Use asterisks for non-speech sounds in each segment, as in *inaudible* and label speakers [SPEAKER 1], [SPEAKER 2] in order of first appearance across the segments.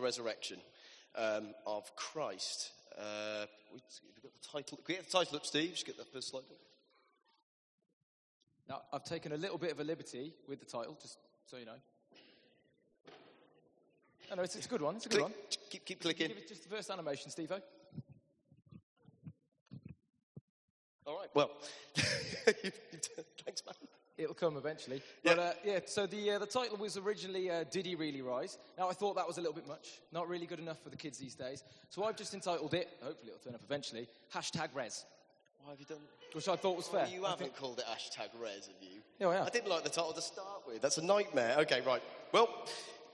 [SPEAKER 1] the resurrection um, of Christ. Uh, we've got the title. Can we get the title up, Steve? Just get that first slide.
[SPEAKER 2] Now, I've taken a little bit of a liberty with the title, just so you know. No, no, it's, it's a good one. It's a good
[SPEAKER 1] Click,
[SPEAKER 2] one.
[SPEAKER 1] keep, keep clicking.
[SPEAKER 2] Give it just the first animation, Steve.
[SPEAKER 1] All right. Well. *laughs*
[SPEAKER 2] It'll come eventually.
[SPEAKER 1] Yeah.
[SPEAKER 2] But uh, yeah, so the uh, the title was originally uh, "Did He Really Rise?" Now I thought that was a little bit much, not really good enough for the kids these days. So I've just entitled it. Hopefully, it'll turn up eventually. Hashtag Rez,
[SPEAKER 1] Why have you done?
[SPEAKER 2] which I thought was fair.
[SPEAKER 1] you
[SPEAKER 2] I
[SPEAKER 1] haven't
[SPEAKER 2] think-
[SPEAKER 1] called it hashtag rez, have you?
[SPEAKER 2] Yeah, I have.
[SPEAKER 1] I didn't like the title to start with. That's a nightmare. Okay, right. Well,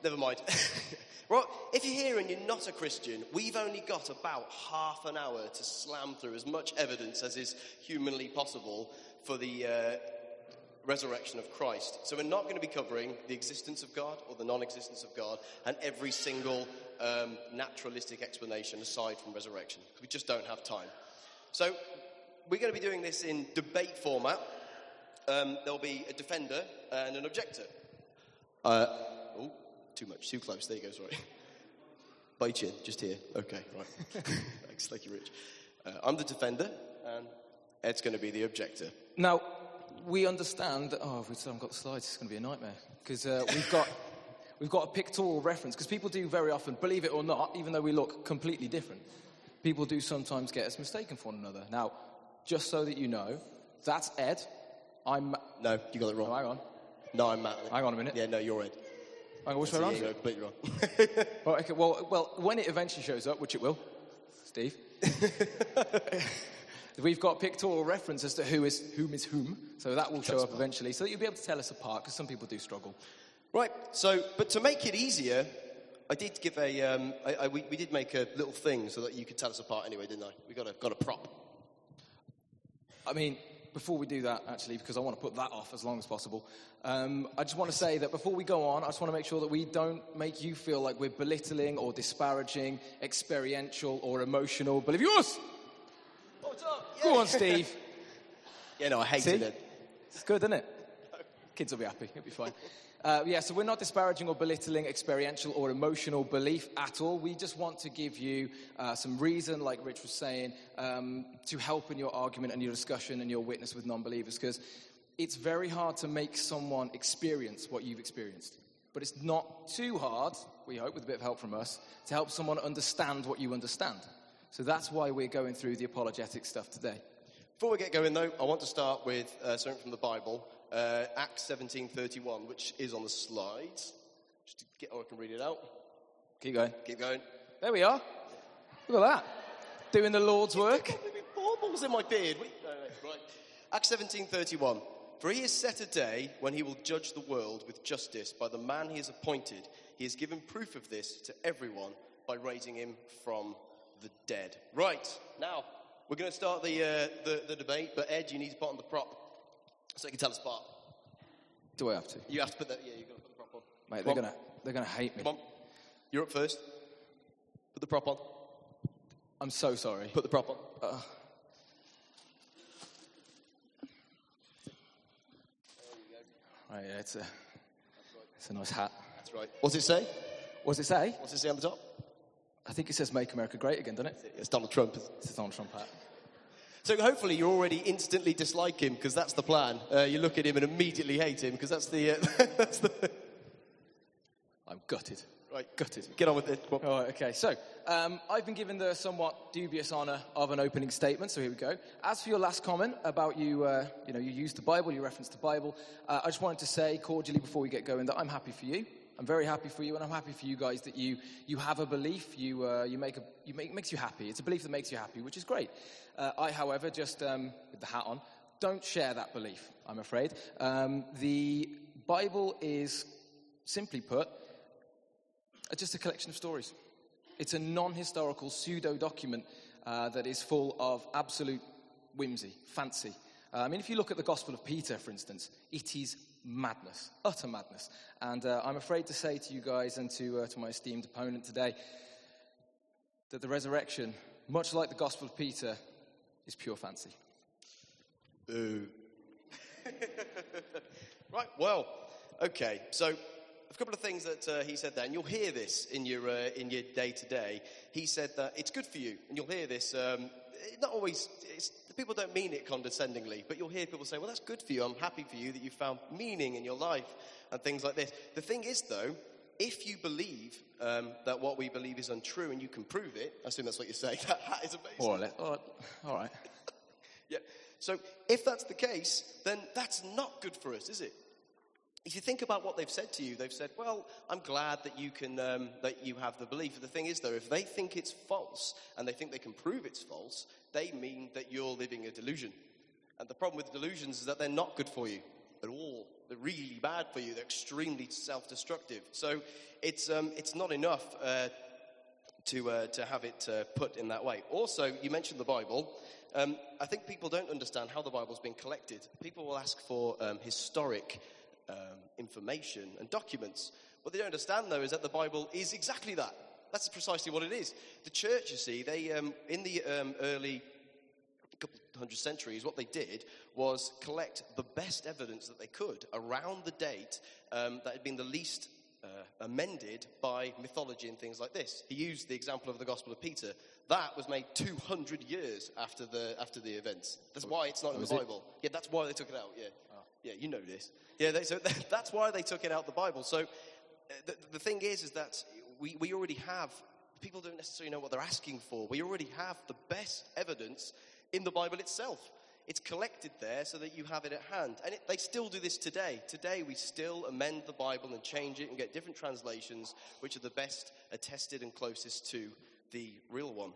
[SPEAKER 1] never mind. *laughs* well, if you're here and you're not a Christian, we've only got about half an hour to slam through as much evidence as is humanly possible for the uh, resurrection of Christ. So we're not going to be covering the existence of God or the non-existence of God and every single um, naturalistic explanation aside from resurrection. We just don't have time. So we're going to be doing this in debate format. Um, there'll be a defender and an objector. Uh, oh, too much, too close. There you go, sorry. *laughs* By chin, just here. Okay, right. *laughs* Thanks, thank you, Rich. Uh, I'm the defender, and Ed's going to be the objector.
[SPEAKER 2] Now, we understand that, oh, we still haven't got the slides, it's going to be a nightmare. Because uh, we've, got, *laughs* we've got a pictorial reference, because people do very often, believe it or not, even though we look completely different, people do sometimes get us mistaken for one another. Now, just so that you know, that's Ed. I'm.
[SPEAKER 1] No, you got it wrong.
[SPEAKER 2] Hang on.
[SPEAKER 1] No, I'm Matt.
[SPEAKER 2] Hang on a minute.
[SPEAKER 1] Yeah, no, you're Ed.
[SPEAKER 2] Hang on, which way around?
[SPEAKER 1] you
[SPEAKER 2] is
[SPEAKER 1] go
[SPEAKER 2] it?
[SPEAKER 1] completely wrong.
[SPEAKER 2] Well, okay, well, well, when it eventually shows up, which it will, Steve, *laughs* we've got pictorial reference as to who is whom is whom, so that will show up eventually, so that you'll be able to tell us apart, because some people do struggle.
[SPEAKER 1] Right. So, but to make it easier, I did give a. Um, I, I, we, we did make a little thing so that you could tell us apart anyway, didn't I? We got a got a prop.
[SPEAKER 2] I mean, before we do that, actually, because I want to put that off as long as possible, um, I just want to say that before we go on, I just want to make sure that we don't make you feel like we're belittling or disparaging experiential or emotional believers.
[SPEAKER 1] Oh, up?
[SPEAKER 2] Go on, Steve. *laughs*
[SPEAKER 1] Yeah, no, I hated
[SPEAKER 2] See?
[SPEAKER 1] it.
[SPEAKER 2] It's good, isn't it? Kids will be happy. It'll be fine. Uh, yeah, so we're not disparaging or belittling experiential or emotional belief at all. We just want to give you uh, some reason, like Rich was saying, um, to help in your argument and your discussion and your witness with non believers. Because it's very hard to make someone experience what you've experienced. But it's not too hard, we hope, with a bit of help from us, to help someone understand what you understand. So that's why we're going through the apologetic stuff today.
[SPEAKER 1] Before we get going, though, I want to start with uh, something from the Bible, uh, Acts 17:31, which is on the slides. Just to get, oh, I can read it out.
[SPEAKER 2] Keep going.
[SPEAKER 1] Keep going.
[SPEAKER 2] There we are. Look at that. Doing the Lord's work.
[SPEAKER 1] Baubles in my beard. Wait, no, no, right. Acts 17:31. For he has set a day when he will judge the world with justice by the man he has appointed. He has given proof of this to everyone by raising him from the dead. Right now, we're going to start the, uh, the the debate. But Ed, you need to put on the prop so you can tell us apart.
[SPEAKER 2] Do I have to?
[SPEAKER 1] You have to put that. Yeah, you've got to put the prop on.
[SPEAKER 2] Mate,
[SPEAKER 1] Come
[SPEAKER 2] they're gonna they're gonna hate me.
[SPEAKER 1] Come on. You're up first. Put the prop on.
[SPEAKER 2] I'm so sorry.
[SPEAKER 1] Put the prop on.
[SPEAKER 2] Right, yeah, it's a it's a nice hat.
[SPEAKER 1] That's right. What's it say?
[SPEAKER 2] What does it say?
[SPEAKER 1] What's it say on the top?
[SPEAKER 2] I think it says "Make America Great Again," doesn't it?
[SPEAKER 1] It's Donald Trump.
[SPEAKER 2] It's Donald Trump hat.
[SPEAKER 1] So hopefully you already instantly dislike him because that's the plan. Uh, you look at him and immediately hate him because that's the uh, *laughs* that's the *laughs*
[SPEAKER 2] I'm gutted.
[SPEAKER 1] right.
[SPEAKER 2] Gutted.
[SPEAKER 1] Get on with it.
[SPEAKER 2] All right, okay. So, um, I've been given the somewhat dubious honour of an opening statement. So here we go. As for your last comment about you, uh, you know, you used the Bible, you referenced the Bible. Uh, I just wanted to say cordially before we get going that I'm happy for you. I'm very happy for you, and I'm happy for you guys that you you have a belief. You uh, you make a you make makes you happy. It's a belief that makes you happy, which is great. Uh, I, however, just um, with the hat on, don't share that belief. I'm afraid um, the Bible is simply put just a collection of stories. It's a non historical pseudo document uh, that is full of absolute whimsy, fancy. Uh, I mean, if you look at the Gospel of Peter, for instance, it is madness, utter madness. And uh, I'm afraid to say to you guys and to, uh, to my esteemed opponent today that the resurrection, much like the Gospel of Peter, is pure fancy.
[SPEAKER 1] Boo. *laughs* right. Well. Okay. So a couple of things that uh, he said there, and you'll hear this in your uh, in your day to day. He said that it's good for you, and you'll hear this. Um, not always. It's, people don't mean it condescendingly, but you'll hear people say, "Well, that's good for you. I'm happy for you that you found meaning in your life and things like this." The thing is, though, if you believe um, that what we believe is untrue and you can prove it, I assume that's what you're saying. *laughs* that is amazing.
[SPEAKER 2] All right. All right. All right. *laughs*
[SPEAKER 1] Yeah. So if that's the case, then that's not good for us, is it? If you think about what they've said to you, they've said, "Well, I'm glad that you can um, that you have the belief." The thing is, though, if they think it's false and they think they can prove it's false, they mean that you're living a delusion. And the problem with delusions is that they're not good for you at all. They're really bad for you. They're extremely self-destructive. So it's um, it's not enough uh, to uh, to have it uh, put in that way. Also, you mentioned the Bible. Um, I think people don't understand how the Bible's been collected. People will ask for um, historic um, information and documents. What they don't understand, though, is that the Bible is exactly that. That's precisely what it is. The church, you see, they um, in the um, early couple hundred centuries, what they did was collect the best evidence that they could around the date um, that had been the least uh, amended by mythology and things like this. He used the example of the Gospel of Peter. That was made 200 years after the after the events. That's why it's not in
[SPEAKER 2] was
[SPEAKER 1] the
[SPEAKER 2] it?
[SPEAKER 1] Bible. Yeah, that's why they took it out. Yeah, yeah, you know this. Yeah, they, so *laughs* that's why they took it out the Bible. So uh, the, the thing is, is that we, we already have. People don't necessarily know what they're asking for. We already have the best evidence in the Bible itself. It's collected there so that you have it at hand. And it, they still do this today. Today, we still amend the Bible and change it and get different translations, which are the best attested and closest to the real one.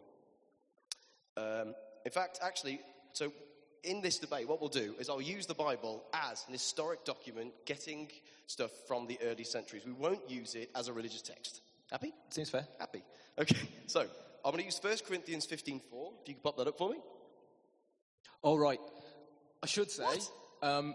[SPEAKER 1] Um, in fact, actually, so in this debate, what we'll do is I'll use the Bible as an historic document getting stuff from the early centuries. We won't use it as a religious text. Happy?
[SPEAKER 2] Seems fair.
[SPEAKER 1] Happy. Okay, *laughs* so I'm going to use 1 Corinthians 15.4. If you could pop that up for me.
[SPEAKER 2] All right. I should say.
[SPEAKER 1] What?
[SPEAKER 2] Um,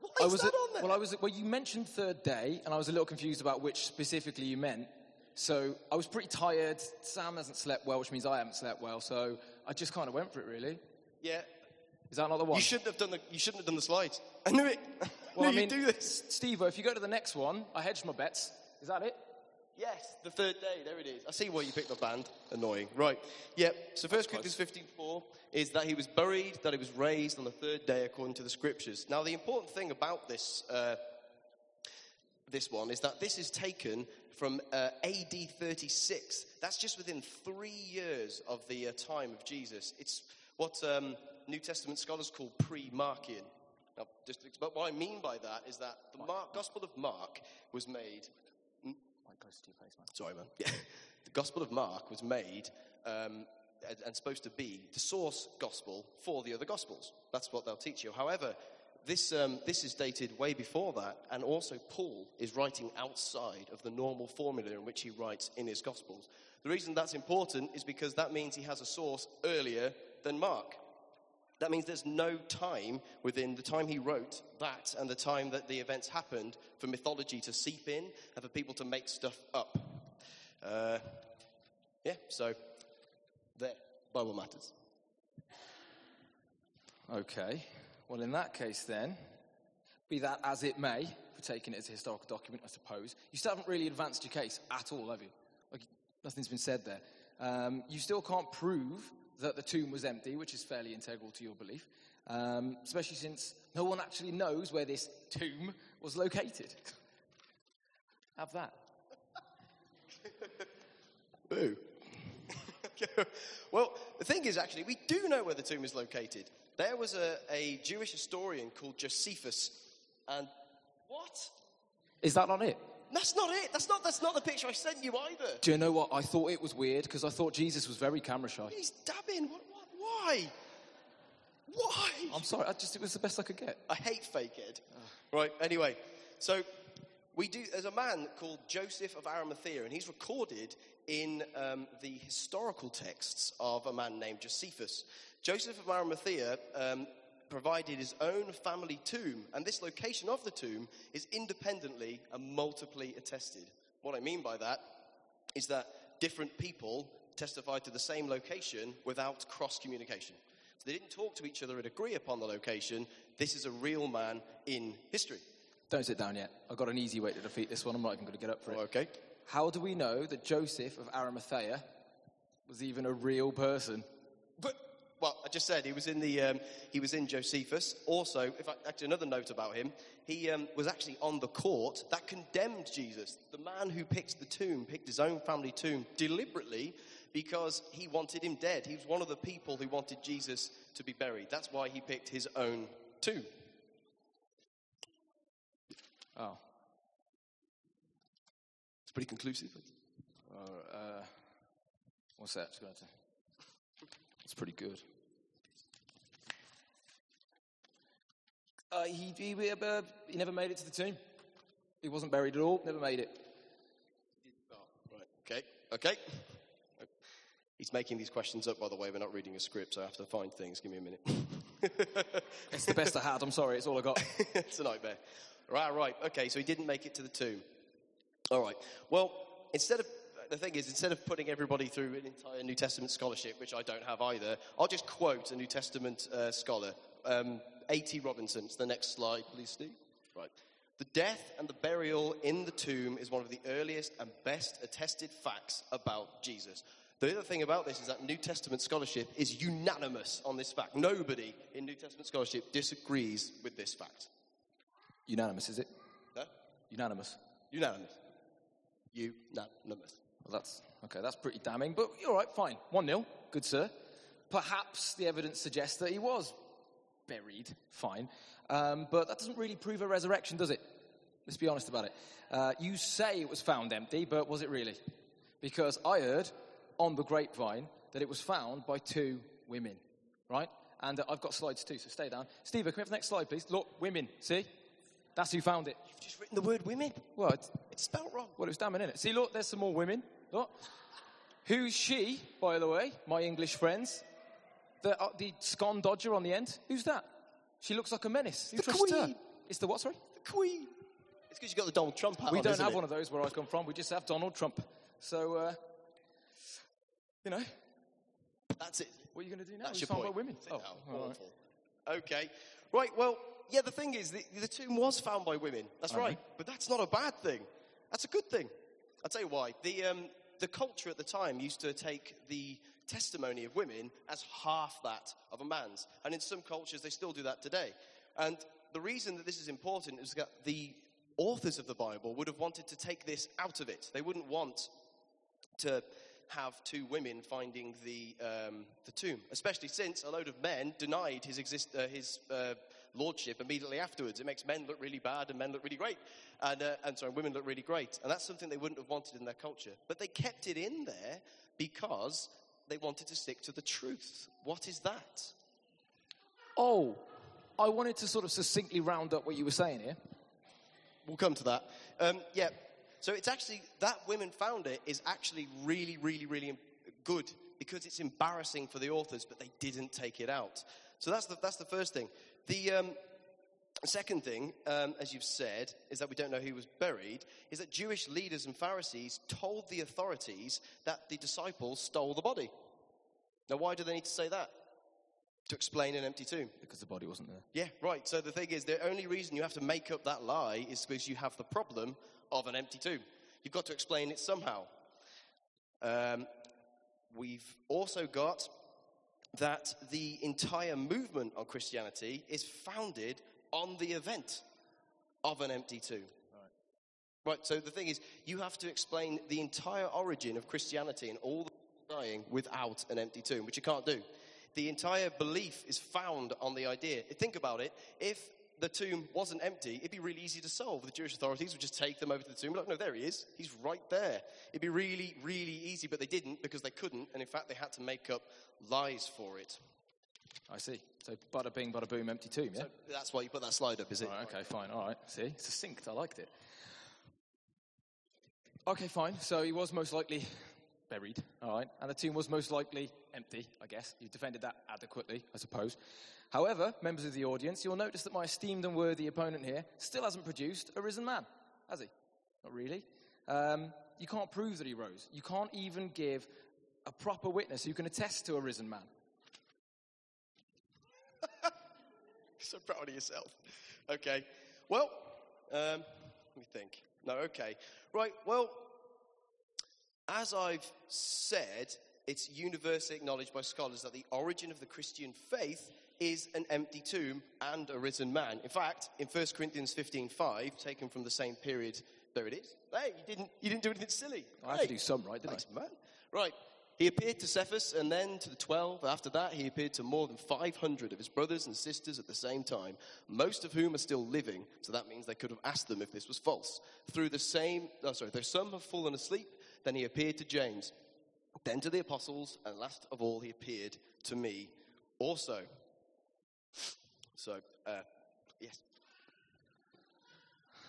[SPEAKER 1] Why
[SPEAKER 2] I
[SPEAKER 1] is
[SPEAKER 2] was
[SPEAKER 1] that
[SPEAKER 2] at-
[SPEAKER 1] on there?
[SPEAKER 2] well. I was well. You mentioned third day, and I was a little confused about which specifically you meant. So I was pretty tired. Sam hasn't slept well, which means I haven't slept well. So I just kind of went for it. Really,
[SPEAKER 1] yeah,
[SPEAKER 2] is that not the one?
[SPEAKER 1] you shouldn't have done the you shouldn't have done the slides. I knew it. *laughs*
[SPEAKER 2] Well, I mean,
[SPEAKER 1] you'd do this.
[SPEAKER 2] Steve, if you go to the next one, I hedged my bets. Is that it?
[SPEAKER 1] Yes, the third day. There it is. I see why you picked the band. Annoying. Right. Yep. So First Corinthians 15.4 is that he was buried, that he was raised on the third day according to the scriptures. Now, the important thing about this, uh, this one is that this is taken from uh, AD 36. That's just within three years of the uh, time of Jesus. It's what um, New Testament scholars call pre-Markian. Now, just but what I mean by that is that the Mark, Gospel of Mark was made Sorry, man. Yeah. *laughs* The Gospel of Mark was made um, and, and supposed to be the source gospel for the other Gospels. That's what they'll teach you. However, this, um, this is dated way before that, and also Paul is writing outside of the normal formula in which he writes in his Gospels. The reason that's important is because that means he has a source earlier than Mark. That means there's no time within the time he wrote that and the time that the events happened for mythology to seep in and for people to make stuff up. Uh, yeah, so there, Bible matters.
[SPEAKER 2] Okay. Well, in that case, then, be that as it may, for taking it as a historical document, I suppose, you still haven't really advanced your case at all, have you? Like, nothing's been said there. Um, you still can't prove that the tomb was empty, which is fairly integral to your belief, um, especially since no one actually knows where this tomb was located. *laughs* have that. *laughs*
[SPEAKER 1] Boo. *laughs* well, the thing is, actually, we do know where the tomb is located. There was a, a Jewish historian called Josephus, and what?
[SPEAKER 2] Is that not it?
[SPEAKER 1] That's not it. That's not, that's not the picture I sent you either.
[SPEAKER 2] Do you know what? I thought it was weird because I thought Jesus was very camera shy.
[SPEAKER 1] He's dabbing. What, what, why? Why?
[SPEAKER 2] I'm sorry, I just it was the best I could get.
[SPEAKER 1] I hate fake Ed. Right, anyway, so we do, there's a man called Joseph of Arimathea, and he's recorded in um, the historical texts of a man named Josephus. Joseph of Arimathea um, provided his own family tomb, and this location of the tomb is independently and multiply attested. What I mean by that is that different people testified to the same location without cross communication. So they didn't talk to each other and agree upon the location. This is a real man in history.
[SPEAKER 2] Don't sit down yet. I've got an easy way to defeat this one. I'm not even going to get up for it.
[SPEAKER 1] Oh, okay.
[SPEAKER 2] How do we know that Joseph of Arimathea was even a real person?
[SPEAKER 1] But well, I just said he was in the um, he was in Josephus. Also, if I, actually another note about him, he um, was actually on the court that condemned Jesus. The man who picked the tomb picked his own family tomb deliberately because he wanted him dead. He was one of the people who wanted Jesus to be buried. That's why he picked his own tomb.
[SPEAKER 2] Oh.
[SPEAKER 1] It's pretty conclusive.
[SPEAKER 2] Uh, uh, what's that? Just gonna have to- It's pretty good. Uh, he, he, uh, he never made it to the tomb. He wasn't buried at all. Never made it.
[SPEAKER 1] Oh, right. Okay. Okay. He's making these questions up, by the way. We're not reading a script, so I have to find things. Give me a minute. *laughs*
[SPEAKER 2] It's the best I had. I'm sorry. It's all I got. *laughs*
[SPEAKER 1] it's a nightmare. Right, right. Okay, so he didn't make it to the tomb. All right. Well, instead of the thing is, instead of putting everybody through an entire New Testament scholarship, which I don't have either, I'll just quote a New Testament uh, scholar, um, A.T. Robinson. It's the next slide, please, Steve. Right. The death and the burial in the tomb is one of the earliest and best attested facts about Jesus. The other thing about this is that New Testament scholarship is unanimous on this fact. Nobody in New Testament scholarship disagrees with this fact.
[SPEAKER 2] Unanimous, is it?
[SPEAKER 1] No?
[SPEAKER 2] Unanimous.
[SPEAKER 1] Unanimous. Unanimous.
[SPEAKER 2] Well, that's okay. That's pretty damning. But you're all right. Fine. One 0 Good sir. Perhaps the evidence suggests that he was buried. Fine. Um, but that doesn't really prove a resurrection, does it? Let's be honest about it. Uh, you say it was found empty, but was it really? Because I heard on the grapevine that it was found by two women, right? And uh, I've got slides too, so stay down. Steve, can we have the next slide, please? Look, women. See? That's who found it.
[SPEAKER 1] You've just written the word women.
[SPEAKER 2] Well, it's,
[SPEAKER 1] It's spelt wrong.
[SPEAKER 2] well, it was damning, innit? See, look, there's some more women. Look. Who's she, by the way, my English friends? The, uh, the scone dodger on the end? Who's that? She looks like a menace. Who
[SPEAKER 1] The
[SPEAKER 2] trusts her?
[SPEAKER 1] Queen.
[SPEAKER 2] It's the what, sorry?
[SPEAKER 1] The Queen. It's because you've got the Donald Trump hat
[SPEAKER 2] We
[SPEAKER 1] on,
[SPEAKER 2] don't
[SPEAKER 1] isn't
[SPEAKER 2] have
[SPEAKER 1] it?
[SPEAKER 2] one of those where I come from. We just have Donald Trump. So, uh, you know,
[SPEAKER 1] That's it.
[SPEAKER 2] what are you going to do now?
[SPEAKER 1] That's
[SPEAKER 2] He's
[SPEAKER 1] your
[SPEAKER 2] found
[SPEAKER 1] point.
[SPEAKER 2] by women.
[SPEAKER 1] Sit
[SPEAKER 2] Oh,
[SPEAKER 1] down.
[SPEAKER 2] all right.
[SPEAKER 1] Awful. Okay. Right, well, yeah, the thing is, the, the tomb was found by women. That's
[SPEAKER 2] Okay.
[SPEAKER 1] right. But that's not a bad thing. That's a good thing. I'll tell you why. The, um, the culture at the time used to take the testimony of women as half that of a man's. And in some cultures, they still do that today. And the reason that this is important is that the authors of the Bible would have wanted to take this out of it. They wouldn't want to have two women finding the, um, the tomb, especially since a load of men denied his, exist, uh, his uh, lordship immediately afterwards. It makes men look really bad and men look really great, and, uh, and sorry, women look really great. And that's something they wouldn't have wanted in their culture. But they kept it in there because they wanted to stick to the truth. What is that?
[SPEAKER 2] Oh, I wanted to sort of succinctly round up what you were saying here.
[SPEAKER 1] We'll come to that. Um, yeah. So it's actually that women found it is actually really, really, really good because it's embarrassing for the authors, but they didn't take it out. So that's the that's the first thing. The um, second thing, um, as you've said, is that we don't know who was buried. Is that Jewish leaders and Pharisees told the authorities that the disciples stole the body. Now, why do they need to say that? To explain an empty tomb.
[SPEAKER 2] Because the body wasn't there.
[SPEAKER 1] Yeah, right. So the thing is, the only reason you have to make up that lie is because you have the problem of an empty tomb. You've got to explain it somehow. Um, we've also got that the entire movement of Christianity is founded on the event of an empty tomb. Right, so the thing is, you have to explain the entire origin of Christianity and all the dying without an empty tomb, which you can't do. The entire belief is found on the idea. Think about it. If the tomb wasn't empty, it'd be really easy to solve. The Jewish authorities would just take them over to the tomb. Look, no, there he is. He's right there. It'd be really, really easy, but they didn't because they couldn't, and in fact, they had to make up lies for it.
[SPEAKER 2] I see. So bada bing, bada boom, empty tomb, yeah?
[SPEAKER 1] So that's why you put that slide up, is it?
[SPEAKER 2] Right, okay, fine. All right. See, succinct. I liked it. Okay, fine. So he was most likely buried. All right. And the tomb was most likely empty, I guess. You defended that adequately, I suppose. However, members of the audience, you'll notice that my esteemed and worthy opponent here still hasn't produced a risen man, has he? Not really. Um, you can't prove that he rose. You can't even give a proper witness who can attest to a risen man. *laughs*
[SPEAKER 1] so proud of yourself. Okay. Well, Um, let me think. No, okay. Right, well, as I've said, it's universally acknowledged by scholars that the origin of the Christian faith is an empty tomb and a risen man. In fact, in 1 Corinthians 15:5, taken from the same period, there it is. Hey, you didn't, you didn't do anything silly.
[SPEAKER 2] I had to do some right, didn't
[SPEAKER 1] Thanks, man. Right. He appeared to Cephas and then to the twelve. After that, he appeared to more than 500 of his brothers and sisters at the same time, most of whom are still living. So that means they could have asked them if this was false. Through the same, oh, sorry, though some have fallen asleep, then he appeared to James, then to the apostles, and last of all, he appeared to me also. So, uh, yes.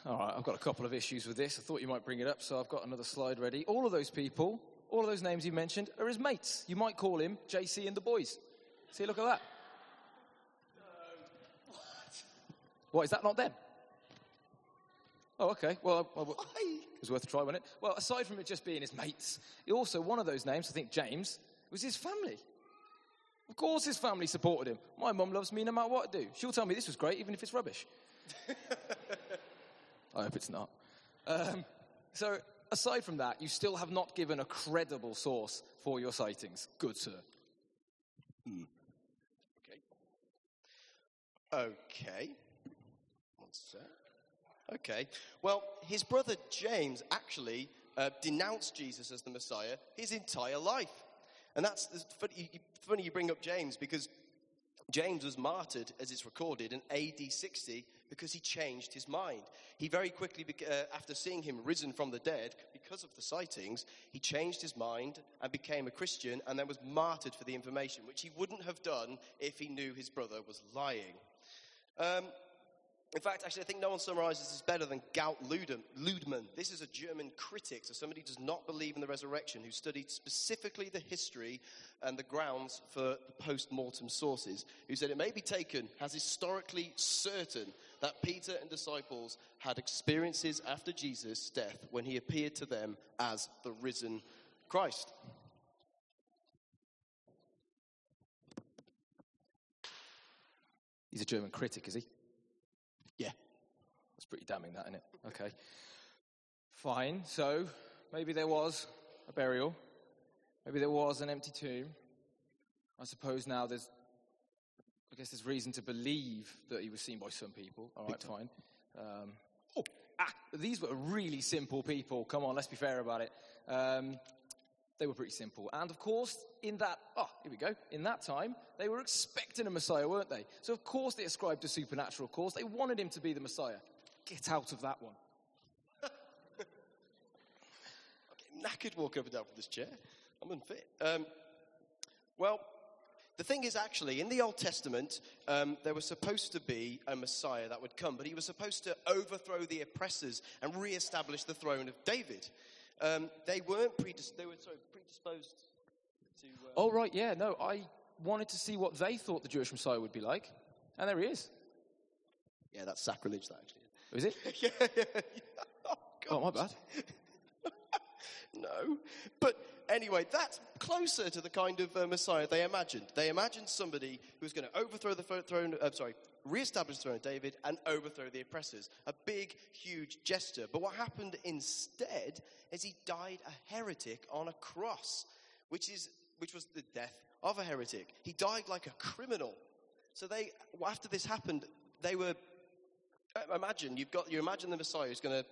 [SPEAKER 2] All right, I've got a couple of issues with this. I thought you might bring it up, so I've got another slide ready. All of those people, all of those names you mentioned, are his mates. You might call him JC and the boys. See, look at that. What, is that not them? Oh, okay. Well, I- I- it was worth a try, wasn't it? Well, aside from it just being his mates, also, one of those names, I think James, was his family. Of course, his family supported him. My mum loves me no matter what I do. She'll tell me this was great, even if it's rubbish. *laughs* I hope it's not. Um, so, aside from that, you still have not given a credible source for your sightings. Good, sir.
[SPEAKER 1] Okay. One sec. Okay. Well, his brother James actually uh, denounced Jesus as the Messiah his entire life. And that's funny, you- bring up James because James was martyred, as it's recorded, in AD 60 because he changed his mind. He very quickly, uh, after seeing him risen from the dead, because of the sightings, he changed his mind and became a Christian and then was martyred for the information, which he wouldn't have done if he knew his brother was lying. Um, in fact, actually, I think no one summarizes this better than Gerd Ludem, Lüdemann. This is a German critic, so somebody who does not believe in the resurrection, who studied specifically the history and the grounds for the post mortem sources, who said it may be taken as historically certain that Peter and disciples had experiences after Jesus' death when he appeared to them as the risen Christ.
[SPEAKER 2] He's a German critic, is he?
[SPEAKER 1] Yeah.
[SPEAKER 2] That's pretty damning, that, isn't it? Okay. Fine. So, maybe there was a burial. Maybe there was an empty tomb. I suppose now there's, I guess there's reason to believe that he was seen by some people. All right, fine. Um, oh, ah, these were really simple people. Come on, let's be fair about it. Um, they were pretty simple. And of course, in that, oh, here we go. In that time, they were expecting a Messiah, weren't they? So of course they ascribed a supernatural cause. They wanted him to be the Messiah. Get out of that one. *laughs*
[SPEAKER 1] knackered walking up and down from this chair. I'm unfit. Um, well, the thing is, actually, in the Old Testament, um, there was supposed to be a Messiah that would come, but he was supposed to overthrow the oppressors and re-establish the throne of David. Um, they weren't predis- they were sorry, predisposed to. Uh,
[SPEAKER 2] Oh, right, yeah, no, I wanted to see what they thought the Jewish Messiah would be like. And there he is.
[SPEAKER 1] Yeah, that's sacrilege. That actually.
[SPEAKER 2] Is it? *laughs*
[SPEAKER 1] yeah, yeah, yeah. Oh,
[SPEAKER 2] Oh, my bad. *laughs*
[SPEAKER 1] No. But anyway, that's closer to the kind of uh, Messiah they imagined. They imagined somebody who was going to overthrow the throne, uh, sorry, re-establish the throne of David and overthrow the oppressors. A big, huge gesture. But what happened instead is he died a heretic on a cross, which, is, which was the death of a heretic. He died like a criminal. So they, after this happened, they were uh, imagine you've got you imagine the Messiah is going to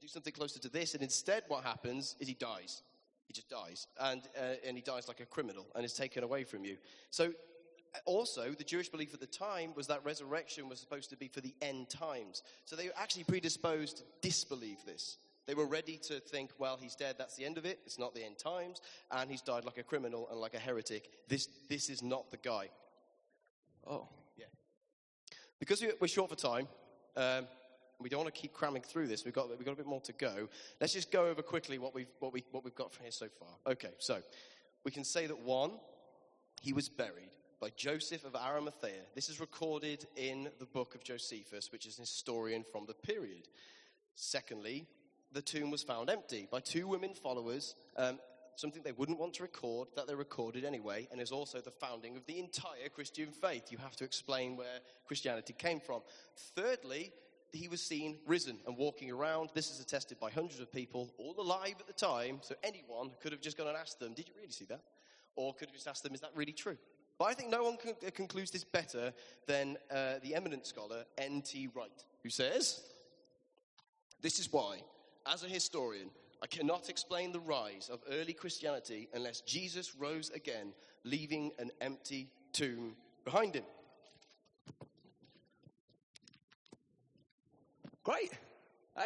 [SPEAKER 1] do something closer to this, and instead, what happens is he dies. He just dies, and uh, and he dies like a criminal, and is taken away from you. So, uh, also, the Jewish belief at the time was that resurrection was supposed to be for the end times. So they were actually predisposed to disbelieve this. They were ready to think, well, he's dead, that's the end of it, it's not the end times, and he's died like a criminal and like a heretic. This, this is not the guy.
[SPEAKER 2] Oh. Yeah.
[SPEAKER 1] Because we- we're short for time, um, we don't want to keep cramming through this. We've got, we've got a bit more to go. Let's just go over quickly what we've, what, we, what we've got from here so far. Okay, so we can say that one, he was buried by Joseph of Arimathea. This is recorded in the book of Josephus, which is an historian from the period. Secondly, the tomb was found empty by two women followers, um, something they wouldn't want to record, that they recorded anyway, and is also the founding of the entire Christian faith. You have to explain where Christianity came from. Thirdly, he was seen risen and walking around. This is attested by hundreds of people, all alive at the time. So anyone could have just gone and asked them, Did you really see that? Or could have just asked them, Is that really true? But I think no one con- uh, concludes this better than uh, the eminent scholar N.T. Wright, who says, This is why, as a historian, I cannot explain the rise of early Christianity unless Jesus rose again, leaving an empty tomb behind him.
[SPEAKER 2] Great.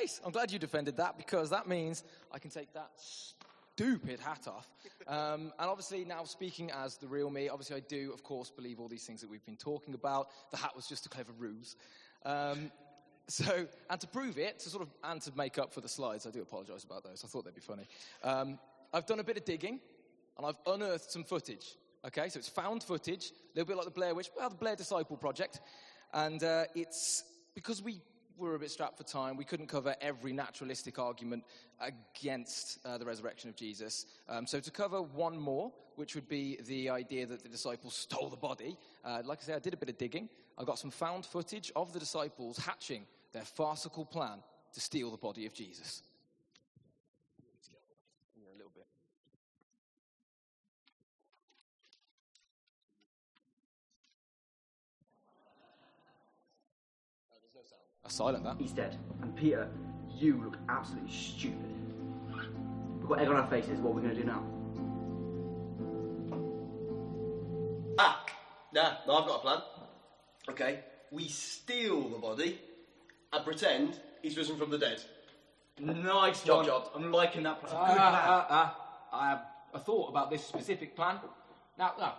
[SPEAKER 2] Ace, I'm glad you defended that because that means I can take that stupid hat off. Um, and obviously, now speaking as the real me, obviously, I do, of course, believe all these things that we've been talking about. The hat was just a clever ruse. Um, so, and to prove it, to sort of, and to make up for the slides, I do apologize about those. I thought they'd be funny. Um, I've done a bit of digging and I've unearthed some footage. Okay, so it's found footage, a little bit like the Blair Witch, well, the Blair Disciple Project. And uh, it's because we were a bit strapped for time. We couldn't cover every naturalistic argument against uh, the resurrection of Jesus. Um, so, to cover one more, which would be the idea that the disciples stole the body, uh, like I said, I did a bit of digging. I got some found footage of the disciples hatching their farcical plan to steal the body of Jesus. Yeah, a little bit. That's silent, that.
[SPEAKER 3] He's dead. And Peter, you look absolutely stupid. We've got egg on our faces. What are we going to do now?
[SPEAKER 1] Ah, nah, no, I've got a plan. Okay, we steal the body and pretend he's risen from the dead.
[SPEAKER 3] Nice
[SPEAKER 1] Job,
[SPEAKER 3] one.
[SPEAKER 1] job.
[SPEAKER 3] I'm liking that plan.
[SPEAKER 4] Uh,
[SPEAKER 3] Good plan.
[SPEAKER 4] uh, uh, I have a thought about this specific plan. Now, now,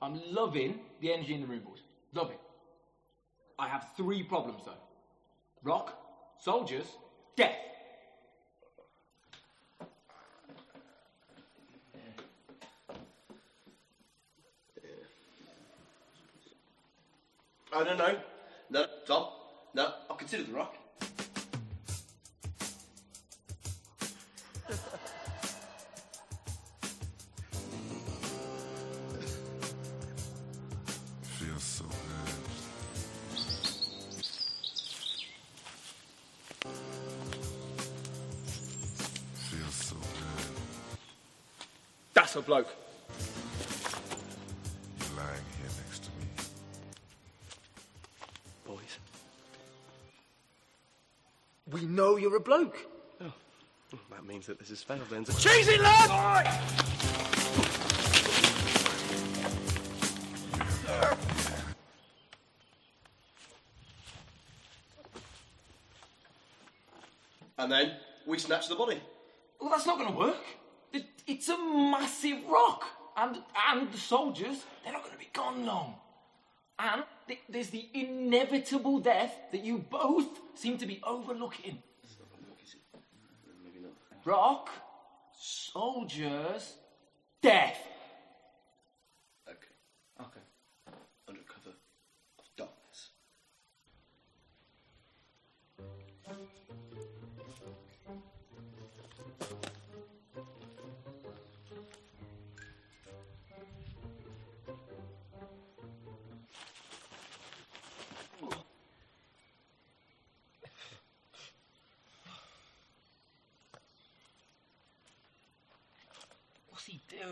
[SPEAKER 4] I'm loving the energy in the room, boys. Loving. I have three problems though: rock, soldiers, death.
[SPEAKER 1] I don't know. No, Tom. No, I'll consider the rock.
[SPEAKER 4] A bloke.
[SPEAKER 5] You're lying here next to me.
[SPEAKER 1] Boys.
[SPEAKER 3] We know you're a bloke. Oh.
[SPEAKER 1] That means that this has failed then.
[SPEAKER 4] Cheese it, lad!
[SPEAKER 1] And then we snatch the body.
[SPEAKER 4] Well, that's not going to work. It- It's a massive rock, and and the soldiers they're not going to be gone long. And th- there's the inevitable death that you both seem to be overlooking. Rock, soldiers, death.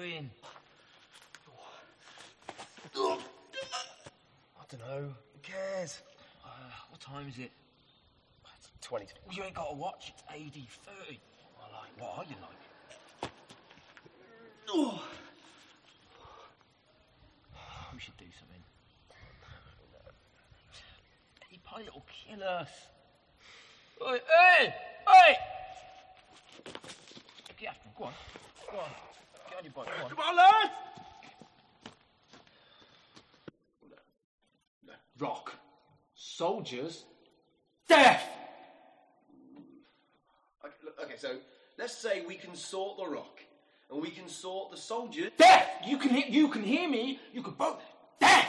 [SPEAKER 4] Doing?
[SPEAKER 1] I don't know. Who cares?
[SPEAKER 4] Uh, what time is it?
[SPEAKER 1] It's 20 to
[SPEAKER 4] Well, you ain't got to watch. It's AD 30. I like. What are you like? *sighs* We should do something. Hey, Pilate will kill us. Hey, hey, hey! Get after him. Go on. Go on. Get on. Come on, lads! Rock. Soldiers. Death!
[SPEAKER 1] Okay, look, okay, so let's say we can sort the rock and we can sort the soldiers.
[SPEAKER 4] Death! You can hear, you can hear me. You can both. Death!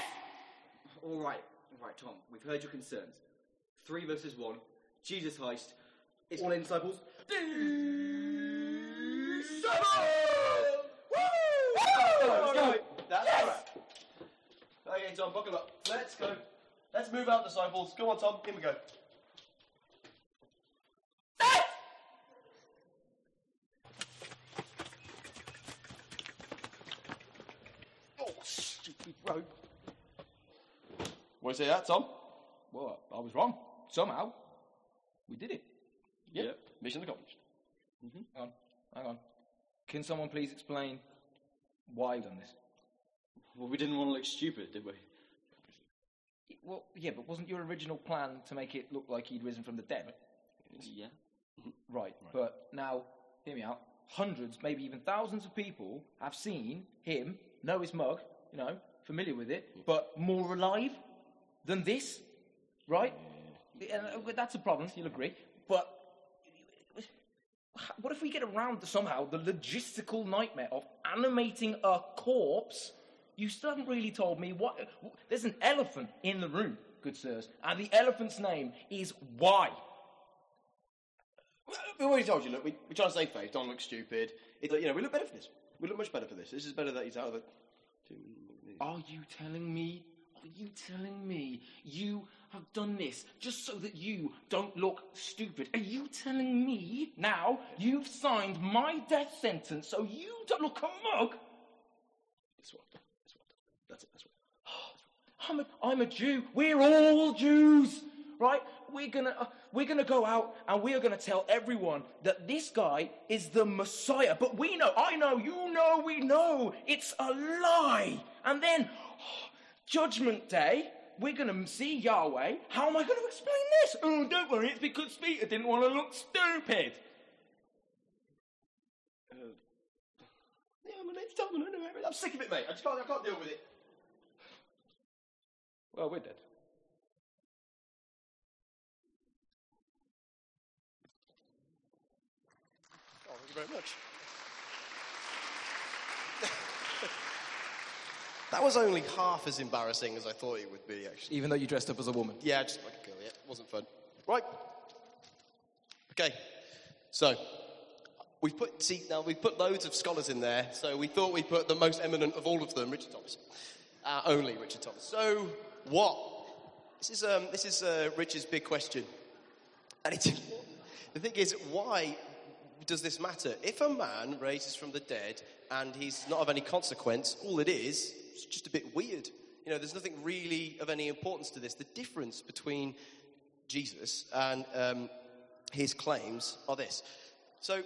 [SPEAKER 3] All right, all right, Tom. We've heard your concerns. Three versus one. Jesus heist. It's all in disciples.
[SPEAKER 1] Let's Okay, Tom, buckle up. Let's go. Let's move out, disciples. Come on, Tom. Here we go.
[SPEAKER 2] Set!
[SPEAKER 1] Oh, stupid rope. Why say that, Tom?
[SPEAKER 2] Well, I was wrong. Somehow, we did it.
[SPEAKER 1] Yep. yep. Mission accomplished. Mm-hmm.
[SPEAKER 2] Hang on. Hang on. Can someone please explain why you've done this?
[SPEAKER 3] Well, we didn't want to look stupid, did we?
[SPEAKER 2] Well, yeah, but wasn't your original plan to make it look like he'd risen from the dead?
[SPEAKER 3] Yeah.
[SPEAKER 2] Right, but now, hear me out. Hundreds, maybe even thousands of people have seen him, know his mug, you know, familiar with it, but more alive than this, right? And, uh, that's a problem, you'll agree. But what if we get around somehow the logistical nightmare of animating a corpse? You still haven't really told me what. There's an elephant in the room, good sirs, and the elephant's name is Why.
[SPEAKER 1] We already told you, look, we, we're trying to save face, don't look stupid. It, you know, we look better for this. We look much better for this. This is better that he's out of it.
[SPEAKER 2] Are you telling me? Are you telling me you have done this just so that you don't look stupid? Are you telling me now you've signed my death sentence so you don't look a mug?
[SPEAKER 1] It's what I've done. It's what I've done. That's it. That's. *gasps*
[SPEAKER 2] I'm a, I'm a Jew. We're all Jews, right? We're gonna uh, we're gonna go out and we're gonna tell everyone that this guy is the Messiah. But we know, I know, you know, we know it's a lie. And then *gasps* Judgment Day, we're gonna see Yahweh. How am I gonna explain this? Oh, don't worry, it's because Peter didn't want to look stupid.
[SPEAKER 1] Yeah, Tom, and I'm sick of it, mate. I just can't. I can't deal with it.
[SPEAKER 2] Well, we're dead.
[SPEAKER 1] Oh, thank you very much. *laughs* that was only half as embarrassing as I thought it would be, actually.
[SPEAKER 6] Even though you dressed up as a woman.
[SPEAKER 1] Yeah, just like a girl. Yeah, it wasn't fun. Right. Okay. So we've put see now we've put loads of scholars in there. So we thought we'd put the most eminent of all of them, Richard Thomas. Uh, only Richard Thomas. So what? This is um, this is uh, Richard's big question, and it's. The thing is, why does this matter? If a man raises from the dead and he's not of any consequence, all it is is just a bit weird. You know, there's nothing really of any importance to this. The difference between Jesus and um, his claims are this. So,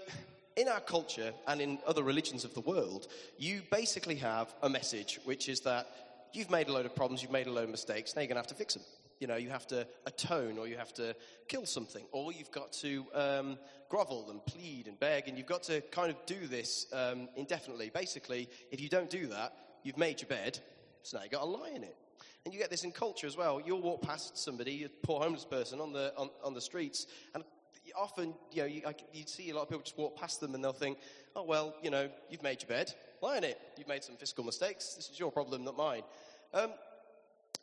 [SPEAKER 1] in our culture and in other religions of the world, you basically have a message, which is that you've made a load of problems, you've made a load of mistakes, now you're going to have to fix them. You know, you have to atone, or you have to kill something, or you've got to um, grovel and plead and beg, and you've got to kind of do this um, indefinitely. Basically, if you don't do that, you've made your bed, so now you've got to lie in it. And you get this in culture as well. You'll walk past somebody, a poor homeless person on the, on, on the streets, and often, you know, you, I, you see a lot of people just walk past them and they'll think, oh, well, you know, you've made your bed, lie in it. You've made some fiscal mistakes. This is your problem, not mine. Um,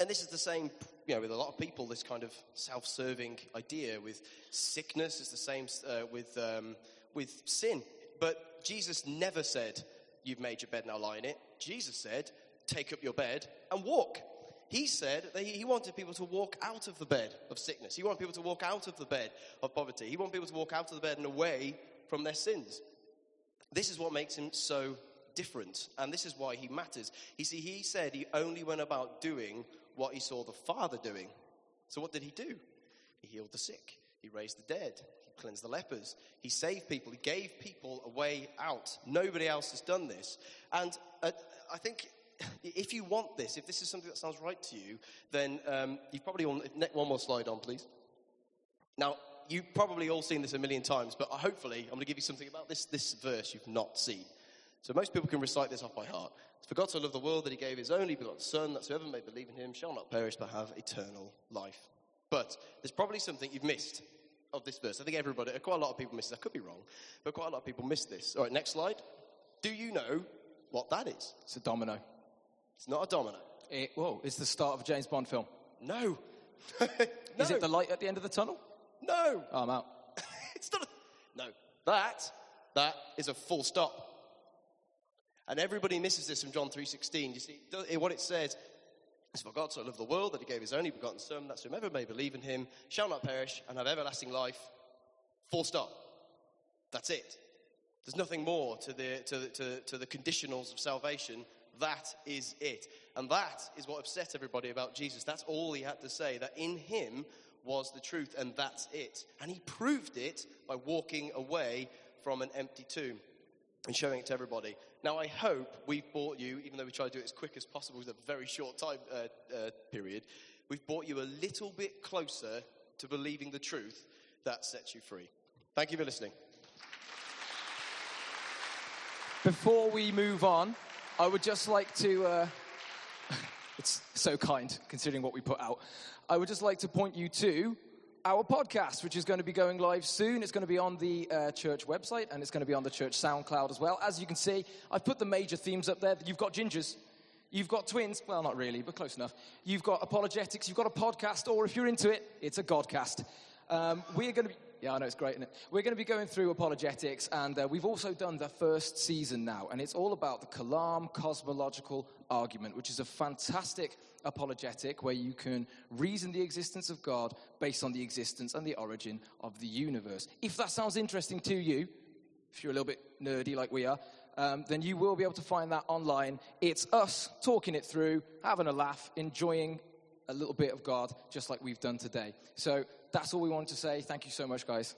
[SPEAKER 1] and this is the same, you know, with a lot of people, this kind of self-serving idea with sickness is the same uh, with, um, with sin. But Jesus never said, you've made your bed, now lie in it. Jesus said, take up your bed and walk. He said that he wanted people to walk out of the bed of sickness. He wanted people to walk out of the bed of poverty. He wanted people to walk out of the bed and away from their sins. This is what makes him so different, and this is why he matters. You see, he said he only went about doing what he saw the Father doing. So, what did he do? He healed the sick, he raised the dead, he cleansed the lepers, he saved people, he gave people a way out. Nobody else has done this. And uh, I think if you want this, if this is something that sounds right to you, then um, you've probably all, one more slide on, please. Now, you've probably all seen this a million times, but hopefully I'm going to give you something about this, this verse you've not seen. So most people can recite this off by heart. For God so loved the world that he gave his only begotten Son, that whoever may believe in him shall not perish but have eternal life. But there's probably something you've missed of this verse. I think everybody, quite a lot of people miss this. I could be wrong, but quite a lot of people miss this. All right, next slide. Do you know what that is?
[SPEAKER 6] It's a domino.
[SPEAKER 1] It's not a domino.
[SPEAKER 6] It, whoa, it's the start of a James Bond film.
[SPEAKER 1] No. *laughs*
[SPEAKER 6] Is it the light at the end of the tunnel?
[SPEAKER 1] No.
[SPEAKER 6] Oh, I'm out. *laughs*
[SPEAKER 1] it's not. A, no. That that is a full stop. And everybody misses this from John 3.16. You see, what it says is, For God so loved the world that he gave his only begotten Son, that whomever may believe in him shall not perish and have everlasting life. Full stop. That's it. There's nothing more to the, to, to, to the conditionals of salvation That is it. And that is what upset everybody about Jesus. That's all he had to say, that in him was the truth, and that's it. And he proved it by walking away from an empty tomb and showing it to everybody. Now, I hope we've brought you, even though we try to do it as quick as possible with a very short time uh, uh, period, we've brought you a little bit closer to believing the truth that sets you free. Thank you for listening.
[SPEAKER 2] Before we move on, I would just like to. Uh, *laughs* it's so kind considering what we put out. I would just like to point you to our podcast, which is going to be going live soon. It's going to be on the uh, church website and it's going to be on the church SoundCloud as well. As you can see, I've put the major themes up there. You've got gingers. You've got twins, well, not really, but close enough. You've got apologetics, you've got a podcast, or if you're into it, it's a Godcast. Um, we're going to be, yeah, I know it's great, isn't it? We're going to be going through apologetics, and uh, we've also done the first season now, and it's all about the Kalam cosmological argument, which is a fantastic apologetic where you can reason the existence of God based on the existence and the origin of the universe. If that sounds interesting to you, if you're a little bit nerdy like we are, um, then you will be able to find that online. It's us talking it through, having a laugh, enjoying a little bit of God, just like we've done today. So that's all we wanted to say. Thank you so much, guys.